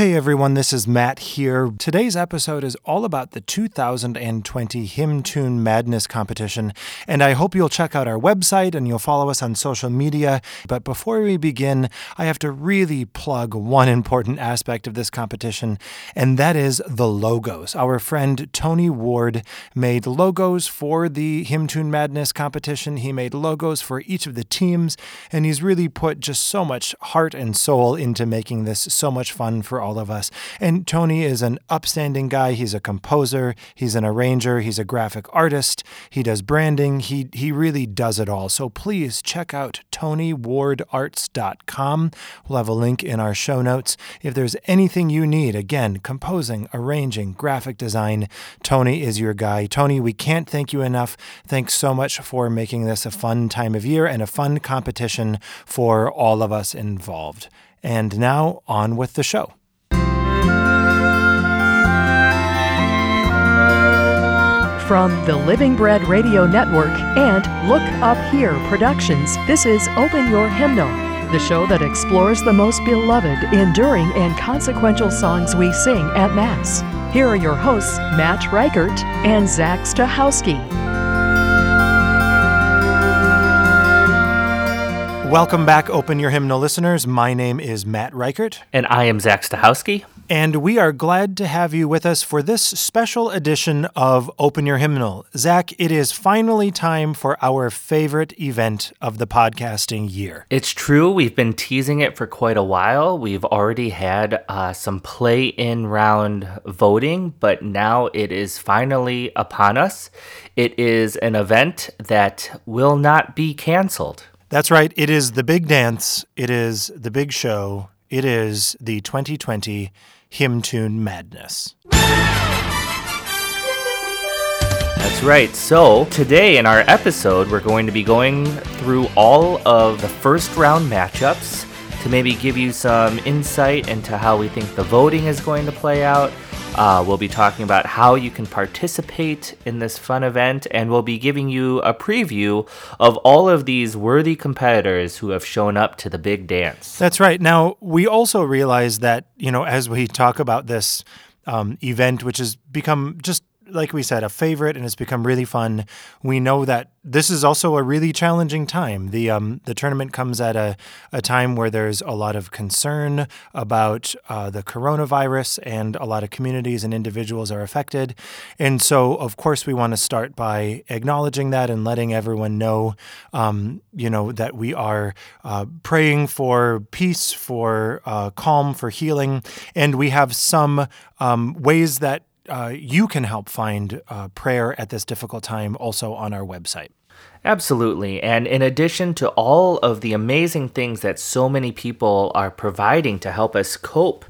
Hey everyone, this is Matt here. Today's episode is all about the 2020 Hymn Tune Madness competition, and I hope you'll check out our website and you'll follow us on social media. But before we begin, I have to really plug one important aspect of this competition, and that is the logos. Our friend Tony Ward made logos for the Hymn Tune Madness competition. He made logos for each of the teams, and he's really put just so much heart and soul into making this so much fun for all of us. And Tony is an upstanding guy. He's a composer, he's an arranger, he's a graphic artist, he does branding, he, he really does it all. So please check out TonyWardArts.com. We'll have a link in our show notes. If there's anything you need, again, composing, arranging, graphic design, Tony is your guy. Tony, we can't thank you enough. Thanks so much for making this a fun time of year and a fun competition for all of us involved. And now on with the show. From the Living Bread Radio Network and Look Up Here Productions, this is Open Your Hymnal, the show that explores the most beloved, enduring, and consequential songs we sing at Mass. Here are your hosts, Matt Reichert and Zach Stachowski. Welcome back, Open Your Hymnal listeners. My name is Matt Reichert. And I am Zach Stachowski. And we are glad to have you with us for this special edition of Open Your Hymnal. Zach, it is finally time for our favorite event of the podcasting year. It's true. We've been teasing it for quite a while. We've already had uh, some play in round voting, but now it is finally upon us. It is an event that will not be canceled. That's right. It is the big dance, it is the big show, it is the 2020 Hymn Tune Madness. That's right. So, today in our episode, we're going to be going through all of the first round matchups to maybe give you some insight into how we think the voting is going to play out. Uh, we'll be talking about how you can participate in this fun event, and we'll be giving you a preview of all of these worthy competitors who have shown up to the big dance. That's right. Now, we also realize that, you know, as we talk about this um, event, which has become just like we said, a favorite, and it's become really fun. We know that this is also a really challenging time. The um, the tournament comes at a, a time where there's a lot of concern about uh, the coronavirus, and a lot of communities and individuals are affected. And so, of course, we want to start by acknowledging that and letting everyone know, um, you know, that we are uh, praying for peace, for uh, calm, for healing, and we have some um, ways that uh, you can help find uh, prayer at this difficult time also on our website. Absolutely. And in addition to all of the amazing things that so many people are providing to help us cope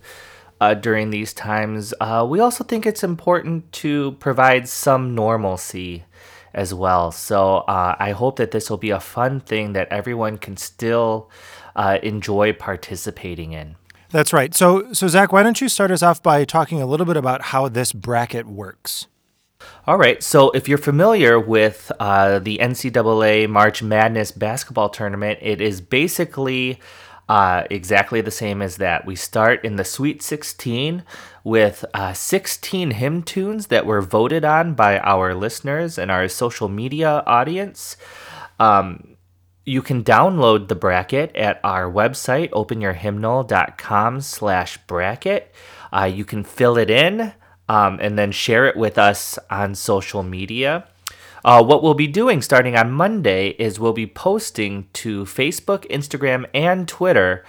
uh, during these times, uh, we also think it's important to provide some normalcy as well. So uh, I hope that this will be a fun thing that everyone can still enjoy participating in. That's right. So, so Zach, why don't you start us off by talking a little bit about how this bracket works? All right. So, if you're familiar with uh, the NCAA March Madness basketball tournament, it is basically uh, exactly the same as that. We start in the Sweet 16 with uh, 16 hymn tunes that were voted on by our listeners and our social media audience. Um, you can download the bracket at our website, openyourhymnal.com slash bracket. Uh, you can fill it in um, and then share it with us on social media. Uh, what we'll be doing starting on Monday is we'll be posting to Facebook, Instagram, and Twitter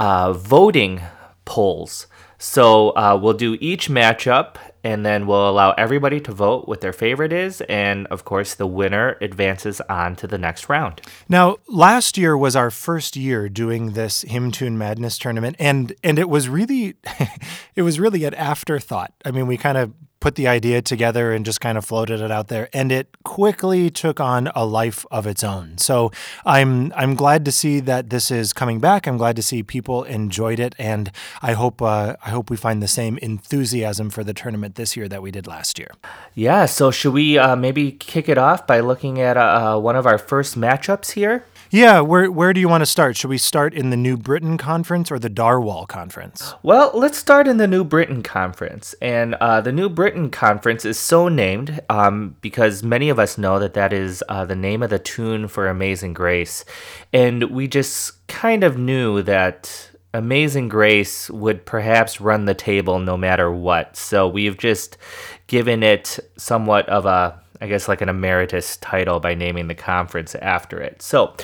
uh, voting polls. So uh, we'll do each matchup and then we'll allow everybody to vote what their favorite is and of course the winner advances on to the next round. Now last year was our first year doing this hymn tune madness tournament and and it was really it was really an afterthought. I mean we kind of put the idea together and just kind of floated it out there and it quickly took on a life of its own. So i'm i'm glad to see that this is coming back. I'm glad to see people enjoyed it and i hope uh, i hope we find the same enthusiasm for the tournament this year that we did last year. Yeah so should we uh, maybe kick it off by looking at uh, one of our first matchups here Yeah, where where do you want to start? Should we start in the New Britain Conference or the Darwall Conference? Well, let's start in the New Britain Conference. And uh, the New Britain Conference is so named um, because many of us know that that is uh, the name of the tune for Amazing Grace. And we just kind of knew that Amazing Grace would perhaps run the table no matter what. So we've just given it somewhat of a I guess like an emeritus title by naming the conference after it. So,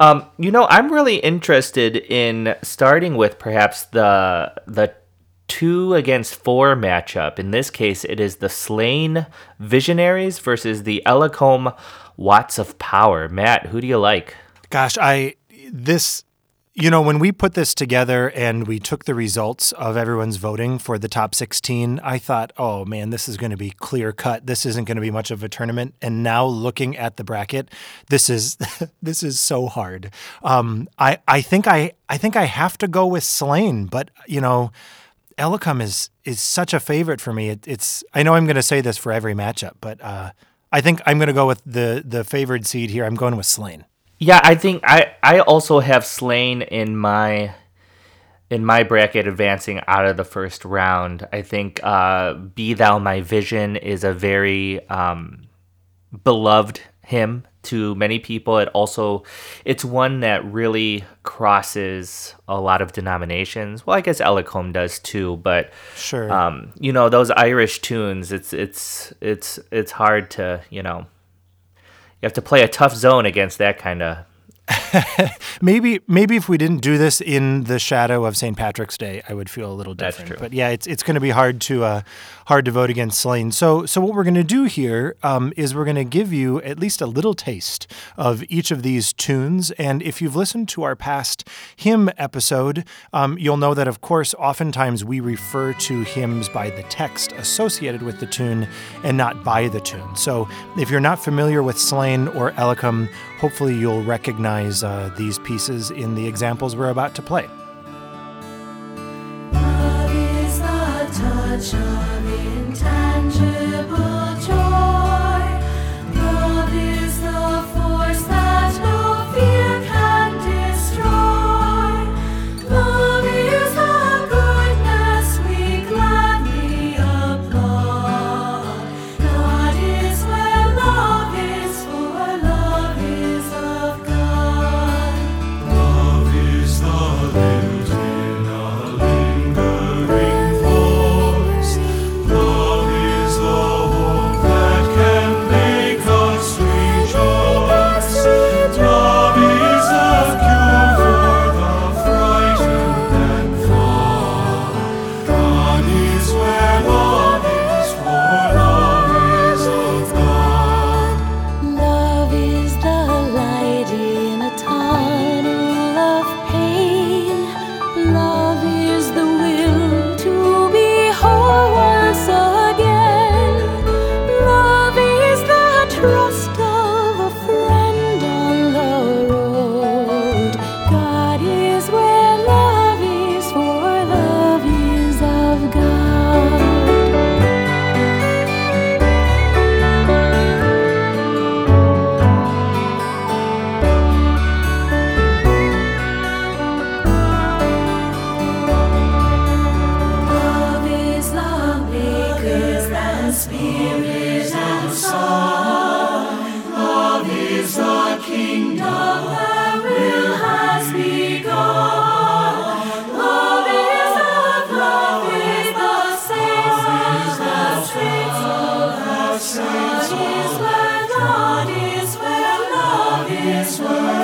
um, you know, I'm really interested in starting with perhaps the the two against four matchup. In this case, it is the Slane Visionaries versus the Ellacombs Watts of Power. Matt, who do you like? Gosh, I this you know, when we put this together and we took the results of everyone's voting for the top 16, I thought, oh man, this is going to be clear cut. This isn't going to be much of a tournament. And now looking at the bracket, this is this is so hard. Um, I I think I I think I have to go with Slane, but you know, Ellacombs is is such a favorite for me. It, it's I know I'm going to say this for every matchup, but uh, I think I'm going to go with the the favored seed here. I'm going with Slane. Yeah, I think I I also have Slane in my in my bracket advancing out of the first round. I think uh, "Be Thou My Vision" is a very um, beloved hymn to many people. It also it's one that really crosses a lot of denominations. Well, I guess Ellacombs does too, but sure, um, you know those Irish tunes. It's it's it's it's hard to you know you have to play a tough zone against that kind of maybe maybe if we didn't do this in the shadow of St. Patrick's Day, I would feel a little different. But yeah, it's it's going to be hard to uh, hard to vote against Slane. So so what we're going to do here um, is we're going to give you at least a little taste of each of these tunes. And if you've listened to our past hymn episode, um, you'll know that of course oftentimes we refer to hymns by the text associated with the tune and not by the tune. So if you're not familiar with Slane or Ellacombs, hopefully you'll recognize recognize uh, these pieces in the examples we're about to play. Love is the touch of intangible.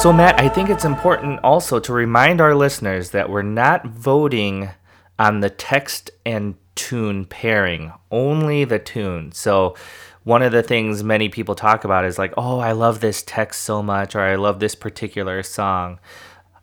So, Matt, I think it's important also to remind our listeners that we're not voting on the text and tune pairing, only the tune. So, one of the things many people talk about is like, oh, I love this text so much, or I love this particular song.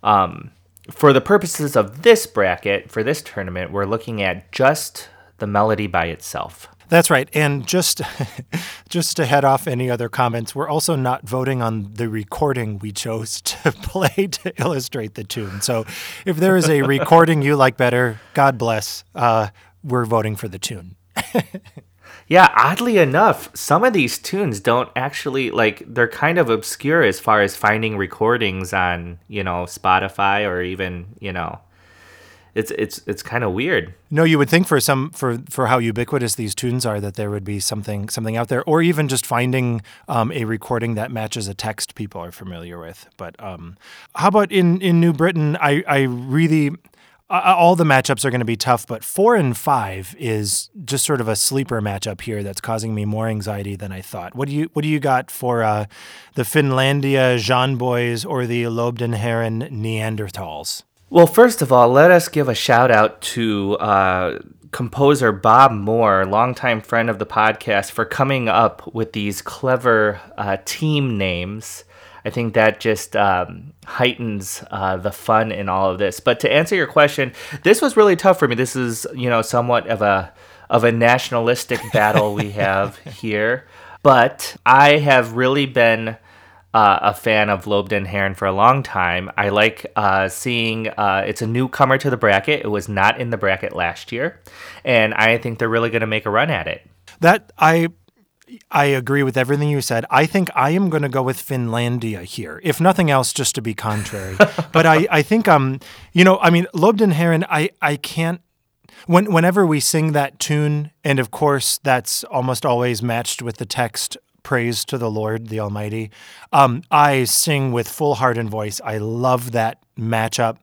Um, for the purposes of this bracket, for this tournament, we're looking at just the melody by itself. That's right. And just just to head off any other comments, we're also not voting on the recording we chose to play to illustrate the tune. So if there is a recording you like better, God bless. Uh, we're voting for the tune. yeah, oddly enough, some of these tunes don't actually like they're kind of obscure as far as finding recordings on, you know, Spotify or even, you know, it's it's it's kind of weird. No, you would think for some for for how ubiquitous these tunes are that there would be something something out there, or even just finding um, a recording that matches a text people are familiar with. But um, how about in in New Britain? I I really. Uh, all the matchups are going to be tough, but four and five is just sort of a sleeper matchup here that's causing me more anxiety than I thought. What do you What do you got for uh, the Finlandia Jean Boys or the Lobe den Herren Neanderthals? Well, first of all, let us give a shout out to uh, composer Bob Moore, longtime friend of the podcast, for coming up with these clever uh, team names. I think that just um, heightens uh, the fun in all of this. But to answer your question, this was really tough for me. This is, you know, somewhat of a of a nationalistic battle we have here. But I have really been uh, a fan of Lobe den Herren for a long time. I like uh, seeing uh, it's a newcomer to the bracket. It was not in the bracket last year, and I think they're really going to make a run at it. That I I agree with everything you said. I think I am going to go with Finlandia here, if nothing else, just to be contrary. but I, I think um, you know, I mean, Lobe den Herren, I I can't. When, whenever we sing that tune, and of course that's almost always matched with the text praise to the Lord, the Almighty. Um, I sing with full heart and voice. I love that matchup.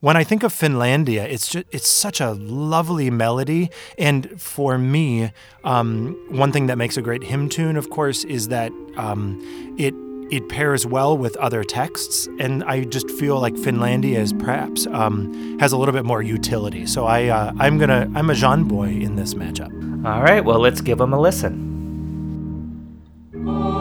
When I think of Finlandia, it's just it's such a lovely melody, and for me, um, one thing that makes a great hymn tune, of course, is that um, it it pairs well with other texts, and I just feel like Finlandia is perhaps um, has a little bit more utility. So I uh, I'm gonna I'm a Jean boy in this matchup. All right, well let's give them a listen. All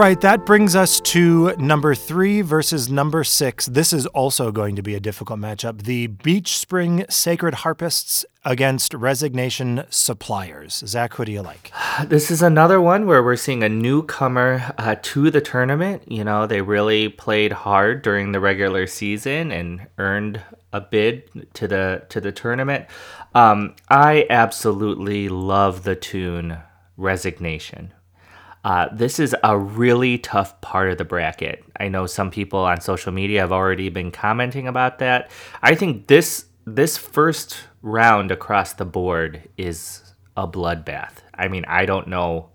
right, that brings us to number three versus number six. This is also going to be a difficult matchup. The Beach Spring Sacred Harpists against Resignation Suppliers. Zach, who do you like? This is another one where we're seeing a newcomer uh, to the tournament. You know, they really played hard during the regular season and earned a bid to the to the tournament. Um, I absolutely love the tune Resignation uh, this is a really tough part of the bracket. I know some people on social media have already been commenting about that. I think this this first round across the board is a bloodbath. I mean, I don't know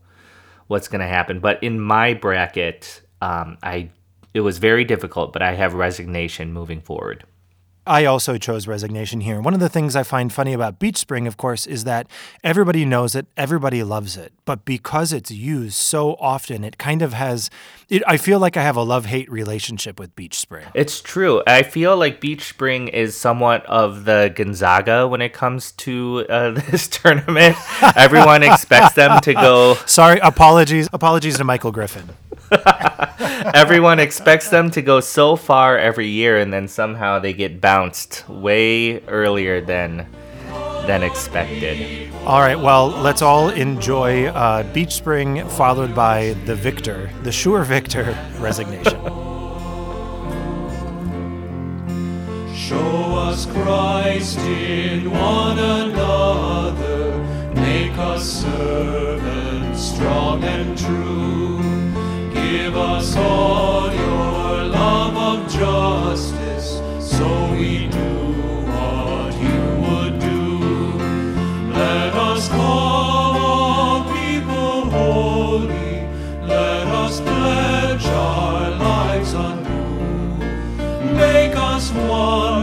what's going to happen, but in my bracket, um, I it was very difficult, but I have resignation moving forward. I also chose resignation here. One of the things I find funny about Beach Spring, of course, is that everybody knows it, everybody loves it. But because it's used so often, it kind of has. It, I feel like I have a love hate relationship with Beach Spring. It's true. I feel like Beach Spring is somewhat of the Gonzaga when it comes to uh, this tournament. Everyone expects them to go. Sorry, apologies. Apologies to Michael Griffin. Everyone expects them to go so far every year, and then somehow they get bounced way earlier than than expected. All right, well, let's all enjoy uh, Beach Spring, followed by the victor, the sure victor, resignation. Show us Christ in one another, make us servants strong and true. Give us all your love of justice, so we do what you would do. Let us call all people holy, let us pledge our lives anew. Make us one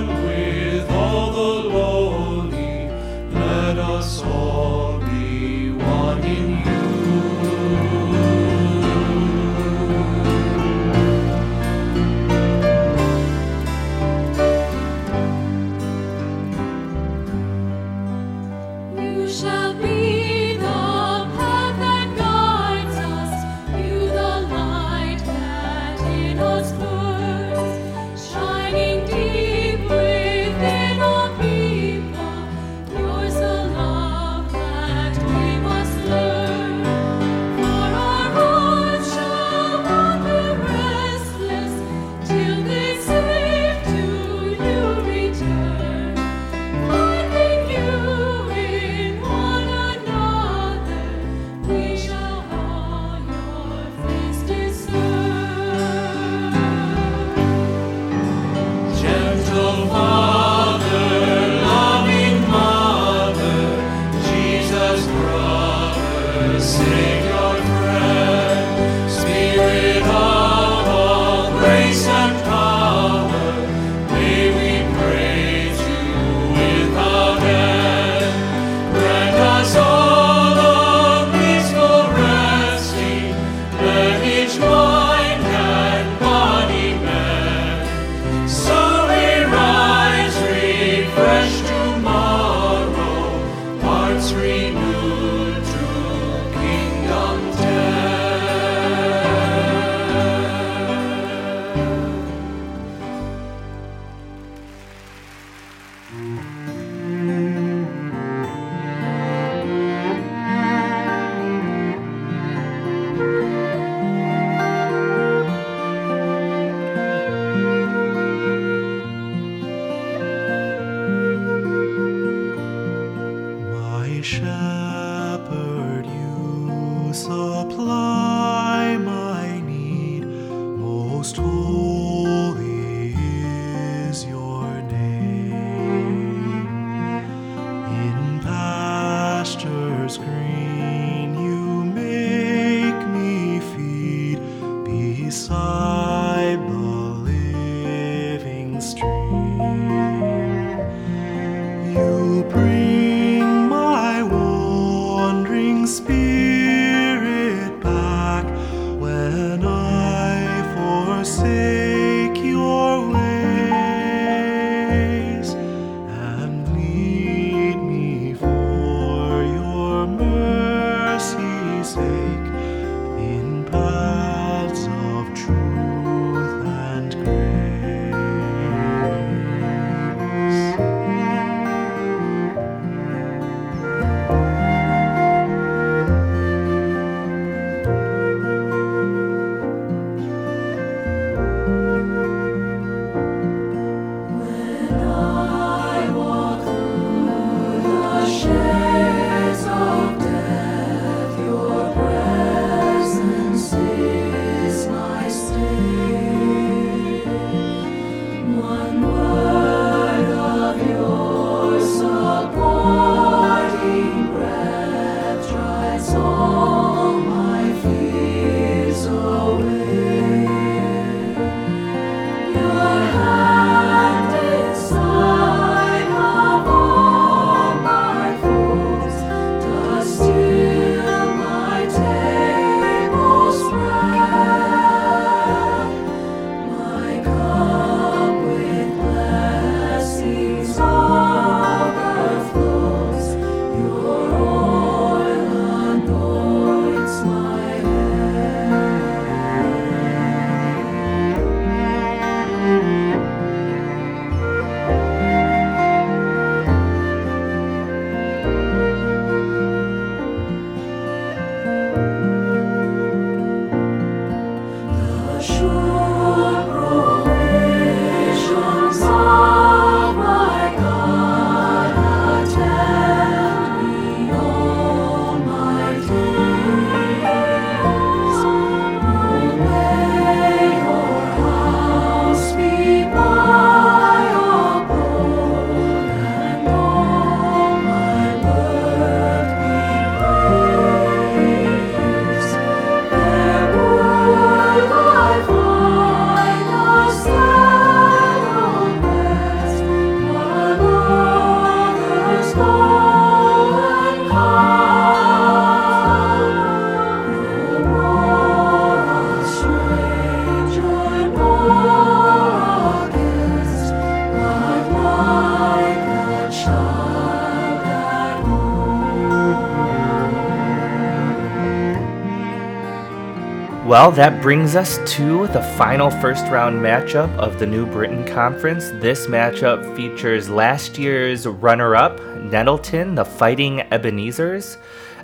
Well, that brings us to the final first round matchup of the New Britain Conference. This matchup features last year's runner up, Nettleton, the Fighting Ebenezers,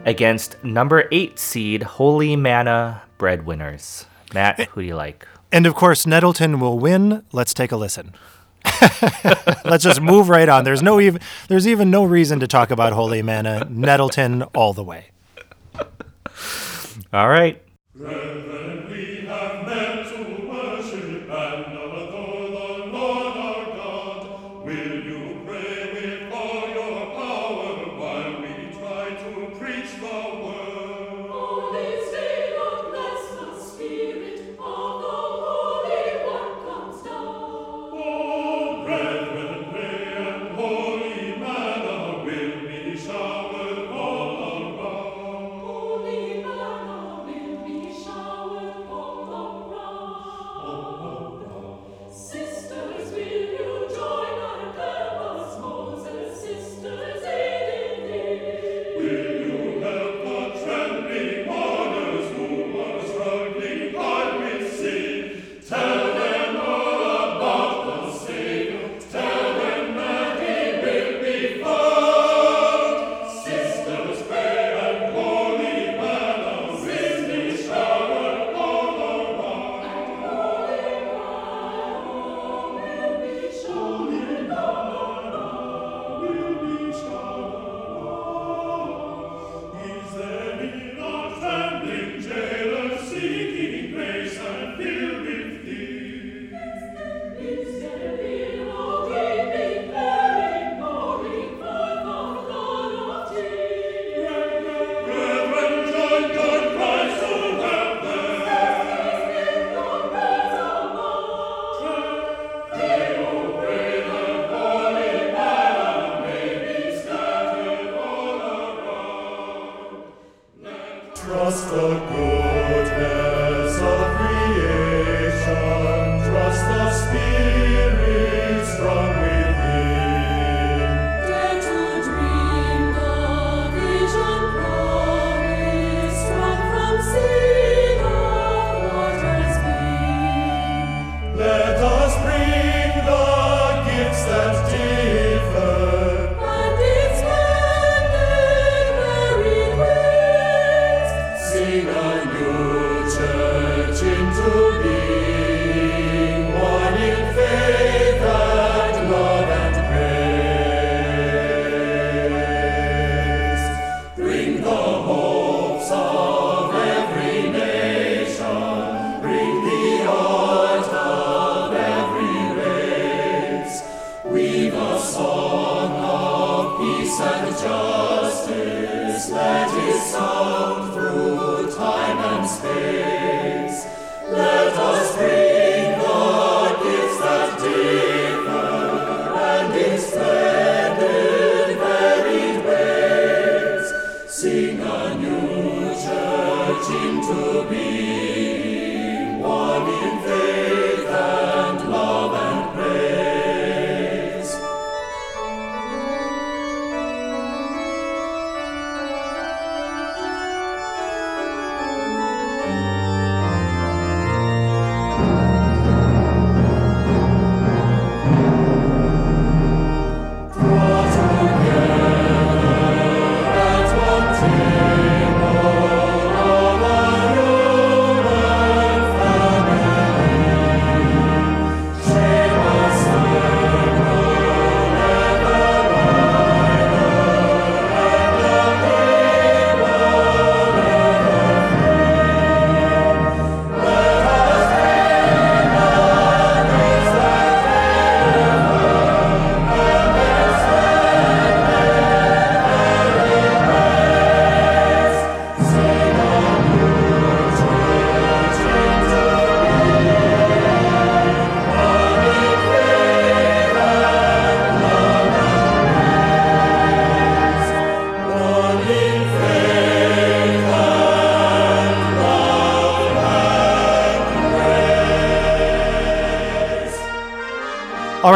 against number eight seed, Holy Manna Breadwinners. Matt, who do you like? And of course, Nettleton will win. Let's take a listen. Let's just move right on. There's no even there's even no reason to talk about Holy Manna. Nettleton all the way. All right. Reverend, we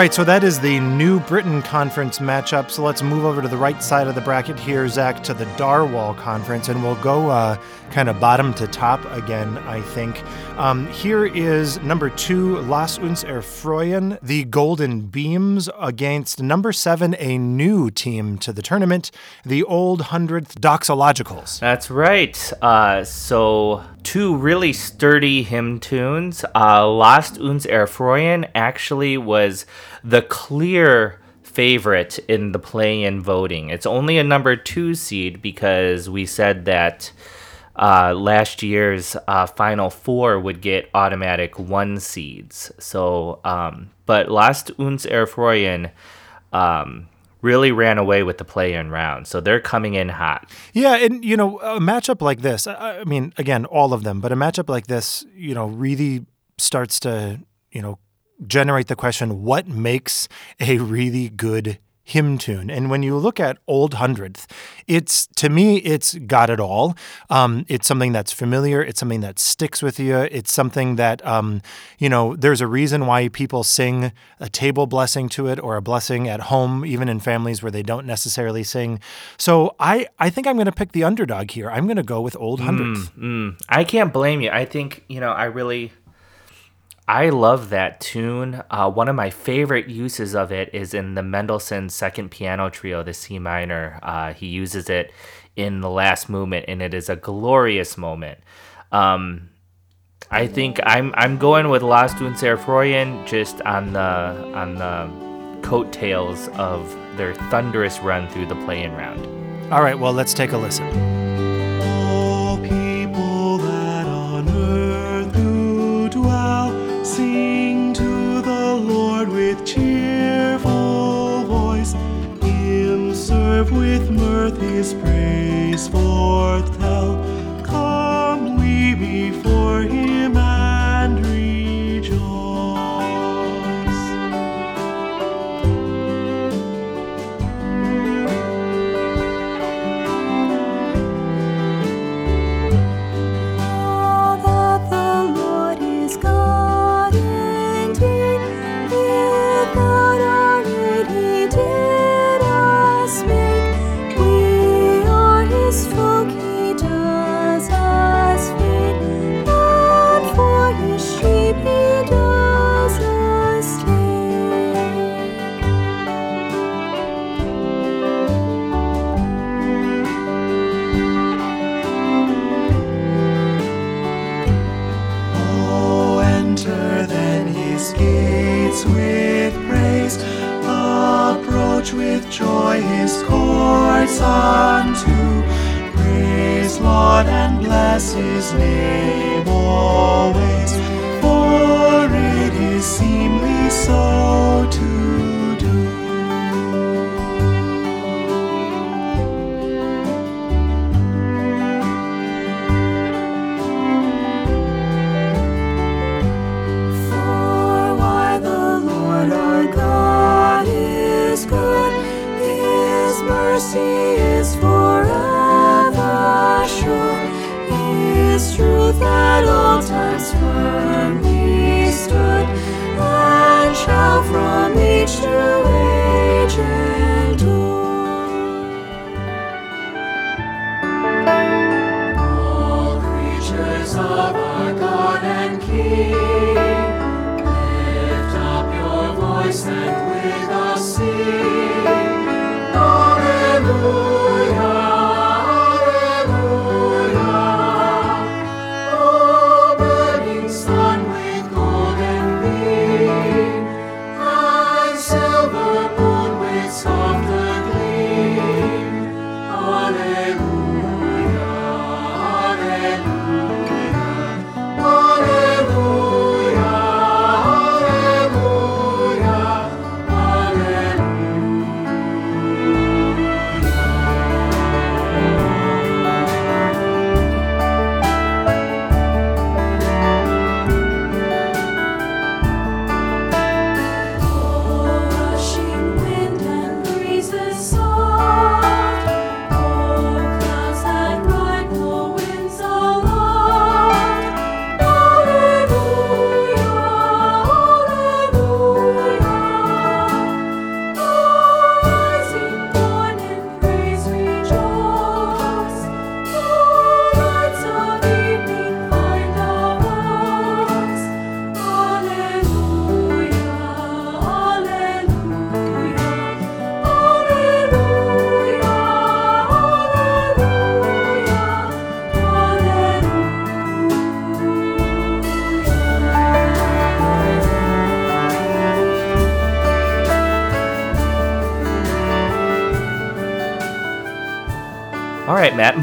right, so that is the New Britain Conference matchup. So let's move over to the right side of the bracket here, Zach, to the Darwall Conference, and we'll go uh, kind of bottom to top again, I think. Um, here is number two, Lasst uns erfreuen, the Golden Beams, against number seven, a new team to the tournament, the Old Hundredth Doxologicals. That's right. Uh, so two really sturdy hymn tunes. Uh, Lasst uns erfreuen actually was the clear favorite in the play-in voting. It's only a number two seed because we said that uh, last year's uh, final four would get automatic one seeds. So, um, but Lasst uns erfreuen um, really ran away with the play-in round, so they're coming in hot. Yeah, and you know, a matchup like this, I mean, again, all of them, but a matchup like this, you know, really starts to, you know, generate the question what makes a really good hymn tune? And when you look at Old Hundredth, it's to me, it's got it all. Um, it's something that's familiar, it's something that sticks with you, it's something that, um, you know, there's a reason why people sing a table blessing to it or a blessing at home, even in families where they don't necessarily sing. So I, I think I'm going to pick the underdog here. I'm going to go with Old Hundredth. Mm, I can't blame you. I think, you know, I really I love that tune. Uh, one of my favorite uses of it is in the Mendelssohn second piano trio, the C minor. Uh, he uses it in the last movement, and it is a glorious moment. Um, I think I'm I'm going with Lasst uns erfreuen just on the on the coattails of their thunderous run through the play-in round. All right, well, let's take a listen. With cheerful voice. Him serve with mirth, his praise forth tell. Come we before him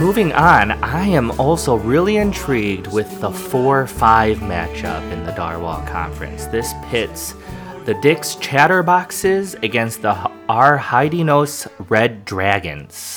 moving on. I am also really intrigued with the 4 5 matchup in the Darwall Conference. This pits the Dix Chatterboxes against the Ar Hyd y Nos Red Dragons.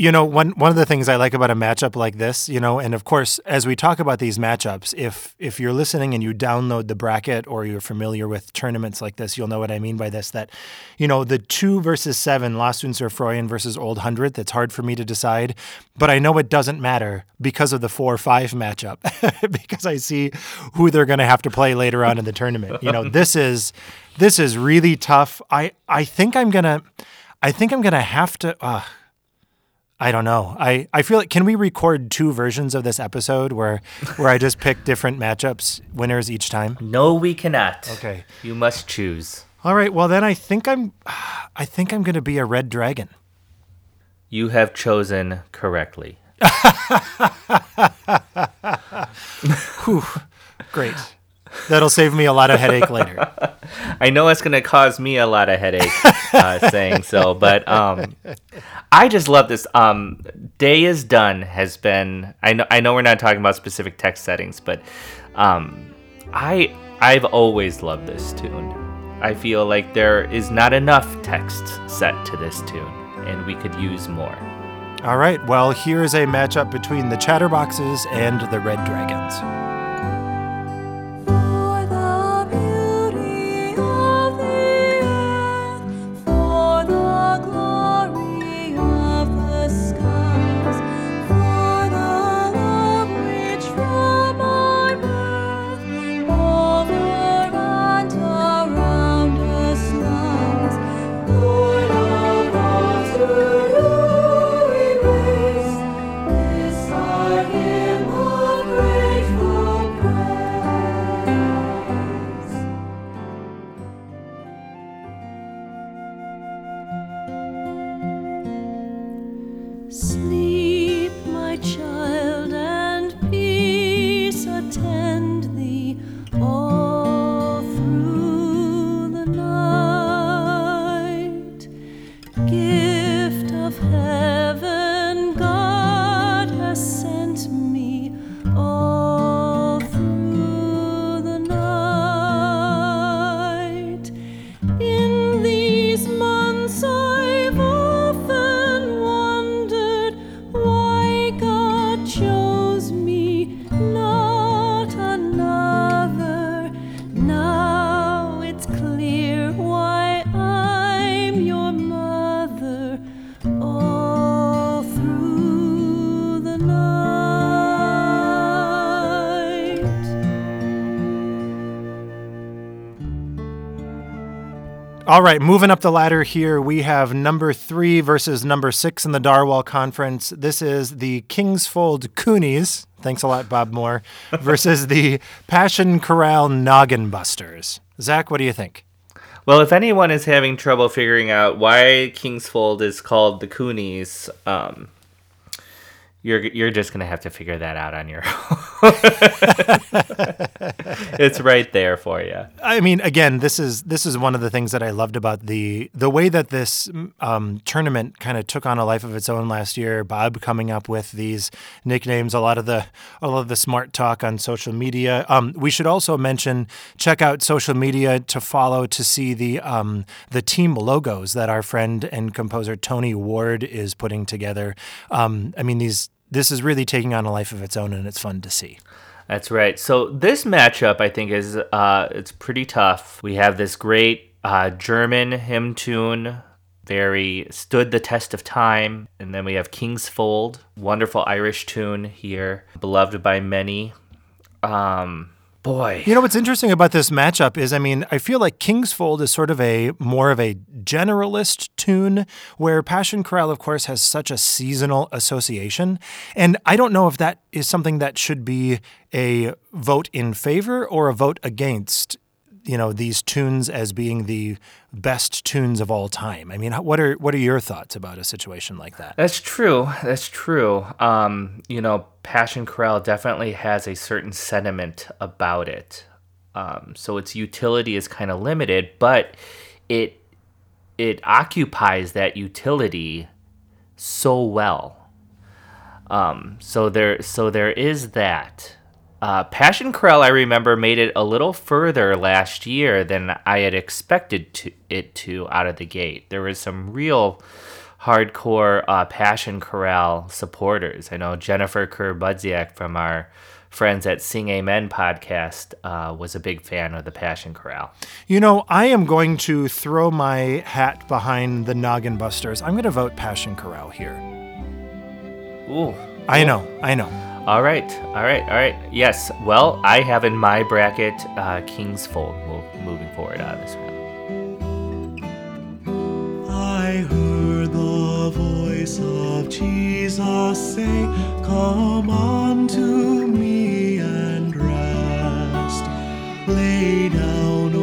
You, know, one one of the things I like about a matchup like this, you know, and of course, as we talk about these matchups, if if you're listening and you download the bracket or you're familiar with tournaments like this, you'll know what I mean by this. That, you know, the two versus seven, Lost und Freuen versus Old Hundred, that's hard for me to decide, but I know it doesn't matter because of the four five matchup, because I see who they're going to have to play later on in the tournament. You know, this is this is really tough. I I think I'm gonna, I think I'm gonna have to. Uh, I don't know. I, I feel like can we record two versions of this episode where where I just pick different matchups winners each time? No, we cannot. Okay. You must choose. All right. Well, then I think I'm I think I'm going to be a red dragon. You have chosen correctly. Great. That'll save me a lot of headache later. I know it's going to cause me a lot of headache uh, saying so, but um, I just love this. Um, Day is done has been. I know. I know we're not talking about specific text settings, but um, I I've always loved this tune. I feel like there is not enough text set to this tune, and we could use more. All right. Well, here's a matchup between the Chatterboxes and the Red Dragons. All right, moving up the ladder here, we have number three versus number six in the Darwall Conference. This is the Kingsfold Coonies. Thanks a lot, Bob Moore. versus the Passion Chorale Noggin Busters. Zach, what do you think? Well, if anyone is having trouble figuring out why Kingsfold is called the Coonies, um, you're you're just gonna have to figure that out on your own. it's right there for you. I mean, again, this is this is one of the things that I loved about the the way that this um, tournament kind of took on a life of its own last year. Bob coming up with these nicknames, a lot of the a lot of the smart talk on social media. Um, we should also mention check out social media to follow to see the um, the team logos that our friend and composer Tony Ward is putting together. Um, I mean, these this is really taking on a life of its own, and it's fun to see. That's right. So this matchup, I think, is uh, it's pretty tough. We have this great uh, German hymn tune, very stood the test of time, and then we have Kingsfold, wonderful Irish tune here, beloved by many. Um, boy, You know what's interesting about this matchup is, I mean, I feel like Kingsfold is sort of a more of a generalist tune, where Passion Chorale, of course, has such a seasonal association, and I don't know if that is something that should be a vote in favor or a vote against. You know these tunes as being the best tunes of all time. I mean, what are what are your thoughts about a situation like that? That's true. That's true. Um, you know, Passion Chorale definitely has a certain sentiment about it. Um, so its utility is kind of limited, but it it occupies that utility so well. Um, so there, so there is that. Uh, Passion Chorale, I remember, made it a little further last year than I had expected to, it to out of the gate. There was some real hardcore uh, Passion Chorale supporters. I know Jennifer Kerr Budziak from our friends at Sing Amen podcast uh, was a big fan of the Passion Chorale. You know, I am going to throw my hat behind the Noggin Busters. I'm going to vote Passion Chorale here. Ooh. I know, I know. All right, all right, all right. Yes. Well, I have in my bracket uh, Kingsfold mo- moving forward out of this round. I heard the voice of Jesus say, Come unto me and rest. Lay down,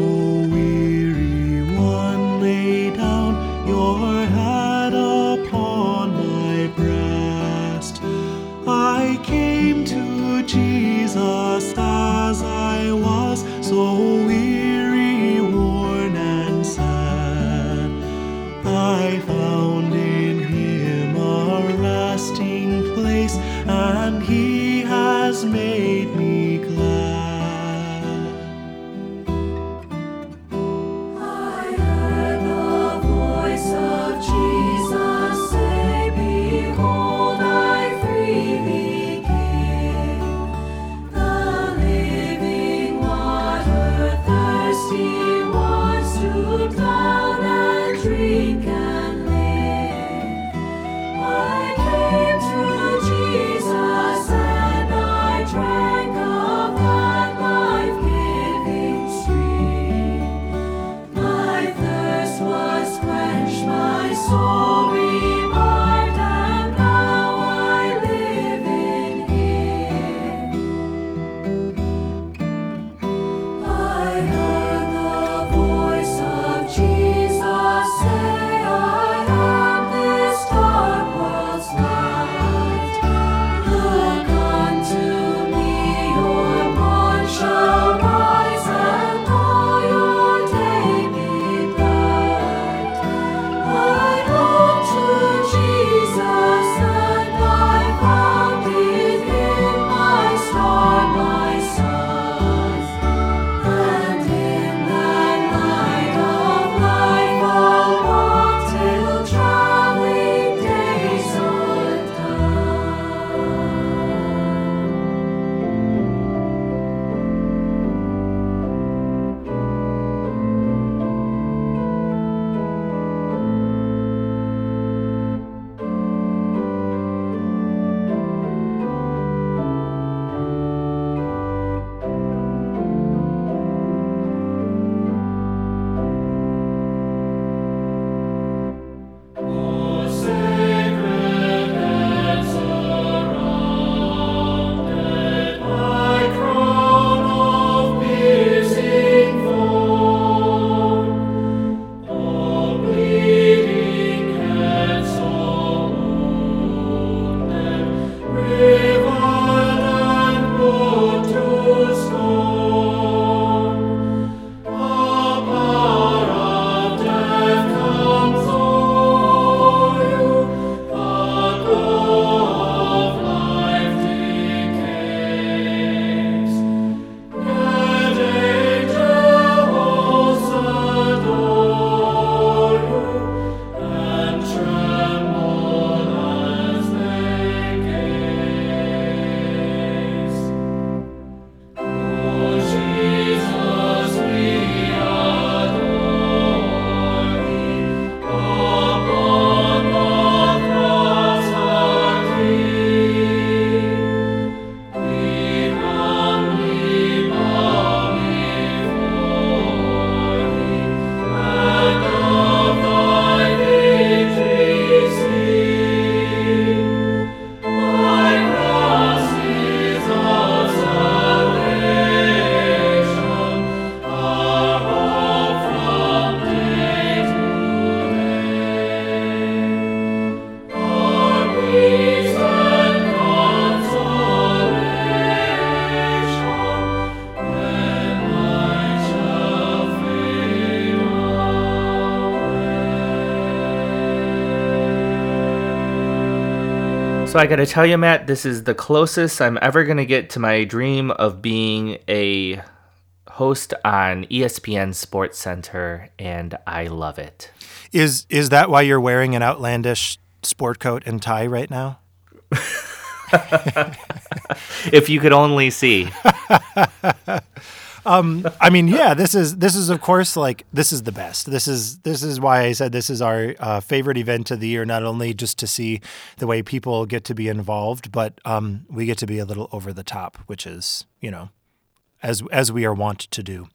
Jesus as I was, so weary, worn, and sad. I found in him a resting place, and he has made me So I gotta tell you, Matt, this is the closest I'm ever gonna get to my dream of being a host on ESPN Sports Center, and I love it. Is is that why you're wearing an outlandish sport coat and tie right now? If you could only see. I mean, yeah, this is this is of course like this is the best. This is this is why I said this is our uh, favorite event of the year. Not only just to see the way people get to be involved, but um, we get to be a little over the top, which is you know, as as we are wont to do.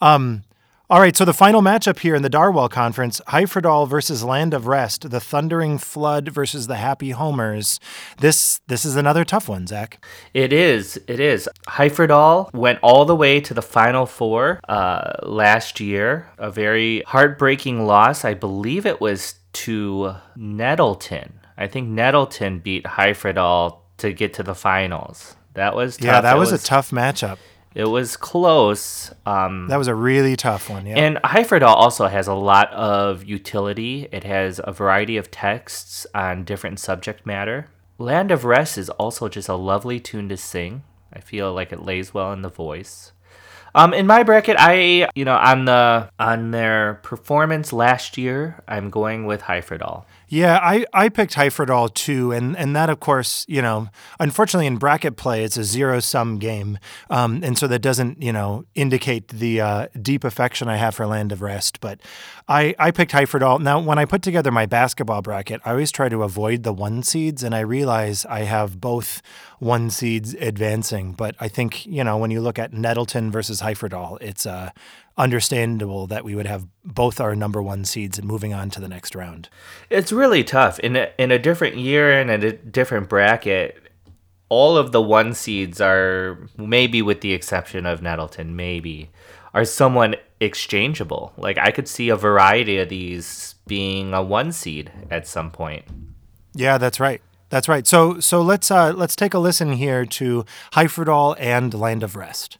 Um, all right, so the final matchup here in the Darwall Conference: Hyfrydol versus Land of Rest, the Thundering Flood versus the Happy Homers. This this is another tough one, Zach. It is. It is. Hyfrydol went all the way to the final four uh, last year. A very heartbreaking loss. I believe it was to Nettleton. I think Nettleton beat Hyfrydol to get to the finals. That was tough. Yeah, that It was, a tough matchup. It was close. Um, That was a really tough one. Yeah. and Hyfrydol also has a lot of utility. It has a variety of texts on different subject matter. Land of Rest is also just a lovely tune to sing. I feel like it lays well in the voice. Um, in my bracket, I you know on the on their performance last year, I'm going with Hyfrydol. Yeah, I, I picked Hyfrydol too, and, and that of course, you know, unfortunately in bracket play it's a zero sum game, um, and so that doesn't you know indicate the uh, deep affection I have for Land of Rest. But I I picked Hyfrydol. Now when I put together my basketball bracket, I always try to avoid the one seeds, and I realize I have both one seeds advancing. But I think you know when you look at Nettleton versus Hyfrydol, it's uh, understandable that we would have both our number one seeds and moving on to the next round. It's really tough in a, in a different year and a different bracket. All of the one seeds are maybe with the exception of Nettleton, maybe are somewhat exchangeable. Like I could see a variety of these being a one seed at some point. Yeah, that's right. That's right. So so let's uh, let's take a listen here to Hyfrydol and Land of Rest.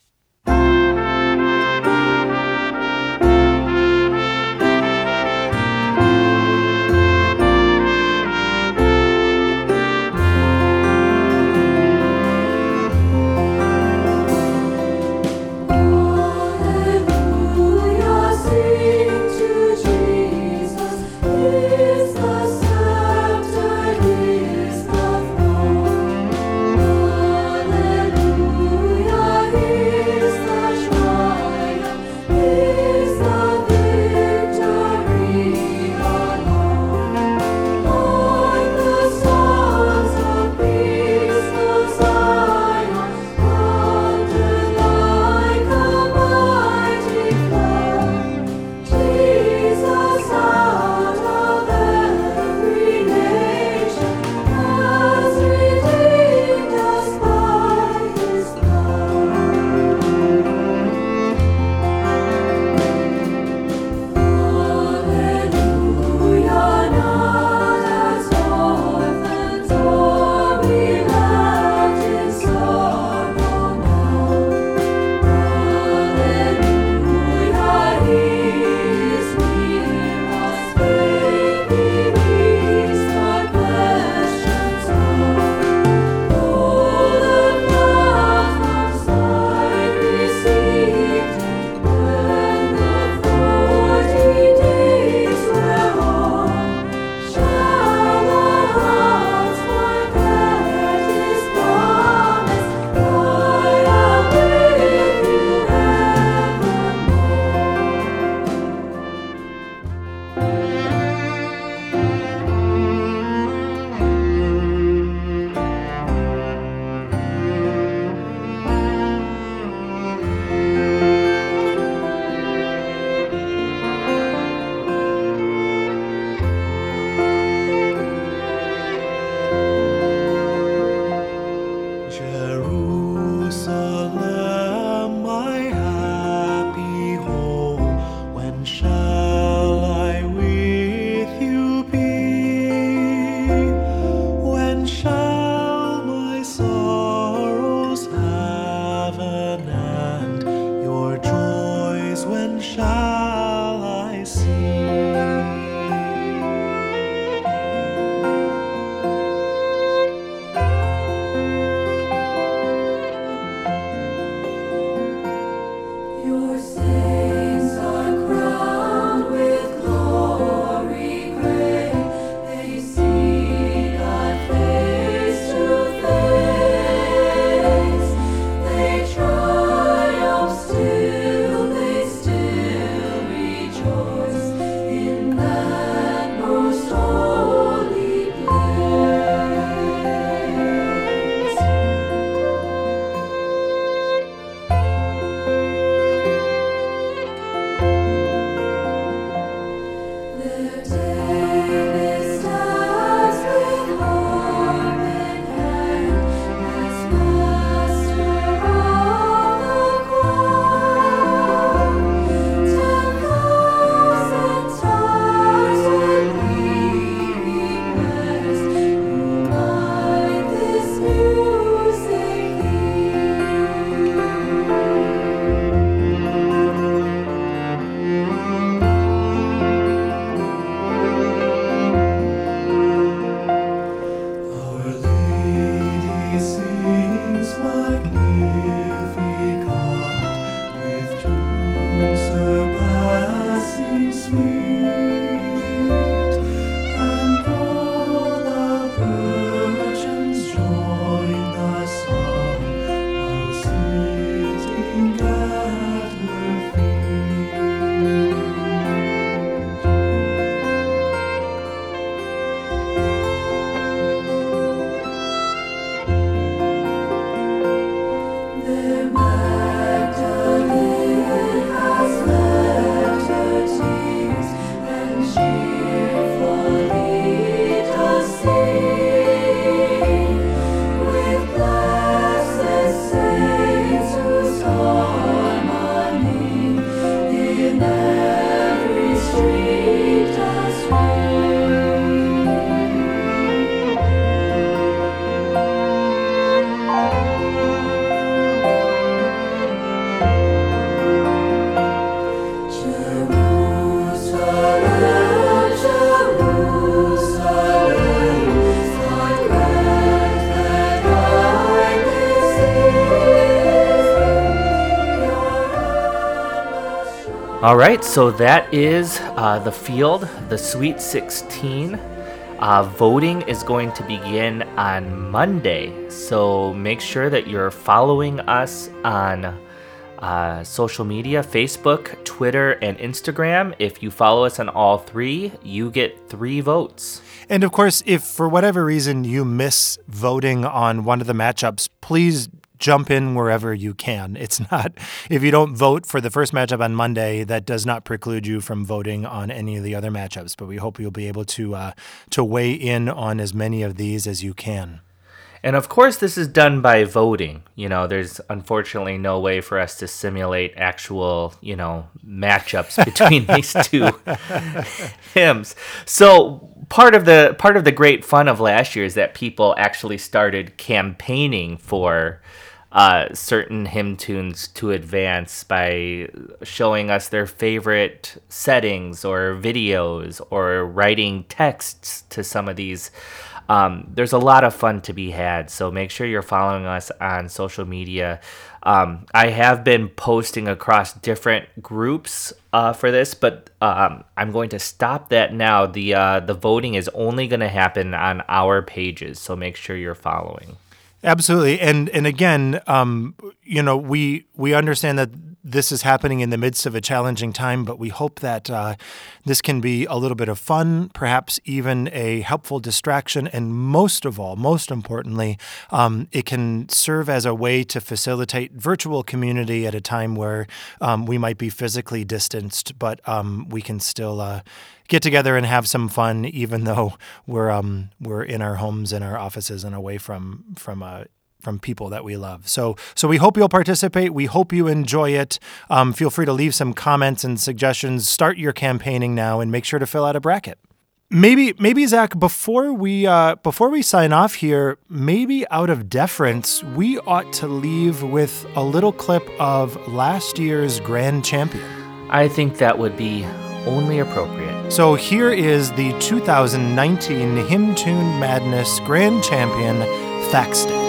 All right, so that is uh, the field, the Sweet 16. Uh, voting is going to begin on Monday, so make sure that you're following us on uh, social media Facebook, Twitter, and Instagram. If you follow us on all three, you get three votes. And of course, if for whatever reason you miss voting on one of the matchups, please jump in wherever you can. It's not, if you don't vote for the first matchup on Monday, that does not preclude you from voting on any of the other matchups. But we hope you'll be able to, uh, to weigh in on as many of these as you can. And of course, this is done by voting. You know, there's unfortunately no way for us to simulate actual, you know, matchups between these two hymns. So part of the part of the great fun of last year is that people actually started campaigning for uh, certain hymn tunes to advance by showing us their favorite settings or videos or writing texts to some of these um, there's a lot of fun to be had. So make sure you're following us on social media. Um, I have been posting across different groups uh, for this, but um, I'm going to stop that now. The uh, the voting is only going to happen on our pages, so make sure you're following. Absolutely, and and again, um, you know, we we understand that this is happening in the midst of a challenging time, but we hope that uh, this can be a little bit of fun, perhaps even a helpful distraction, and most of all, most importantly, um, it can serve as a way to facilitate virtual community at a time where um, we might be physically distanced, but um, we can still. Uh, get together and have some fun, even though we're um, we're in our homes and our offices and away from from uh, from people that we love. So so we hope you'll participate. We hope you enjoy it. Um, feel free to leave some comments and suggestions. Start your campaigning now, and make sure to fill out a bracket. Maybe maybe Zach, before we uh, before we sign off here, maybe out of deference, we ought to leave with a little clip of last year's grand champion. I think that would be only appropriate. So here is the 2019 Hymn Tune Madness Grand Champion, Thaxted.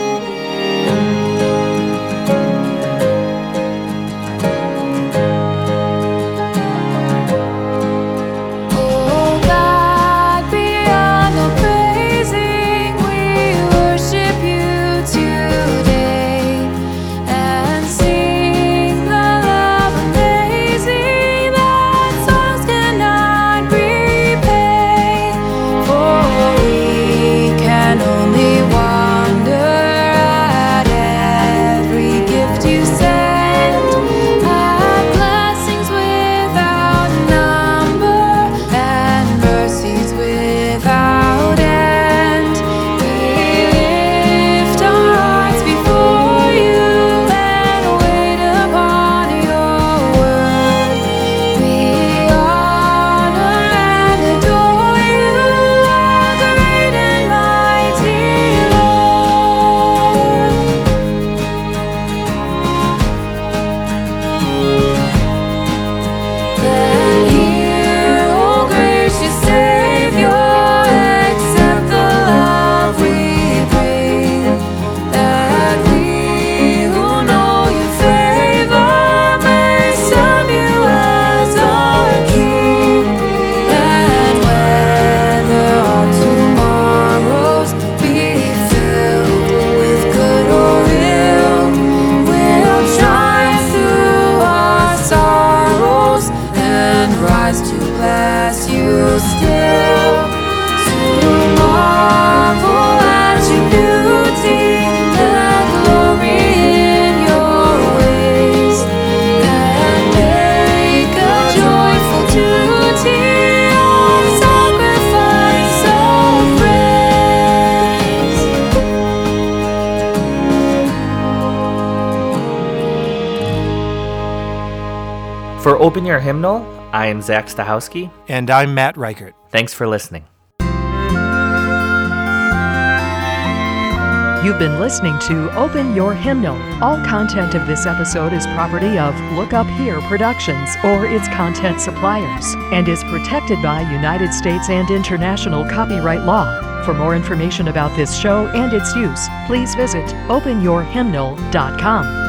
Hymnal, I am Zach Stachowski. And I'm Matt Reichert. Thanks for listening. You've been listening to Open Your Hymnal. All content of this episode is property of Look Up Here Productions or its content suppliers and is protected by United States and international copyright law. For more information about this show and its use, please visit openyourhymnal.com.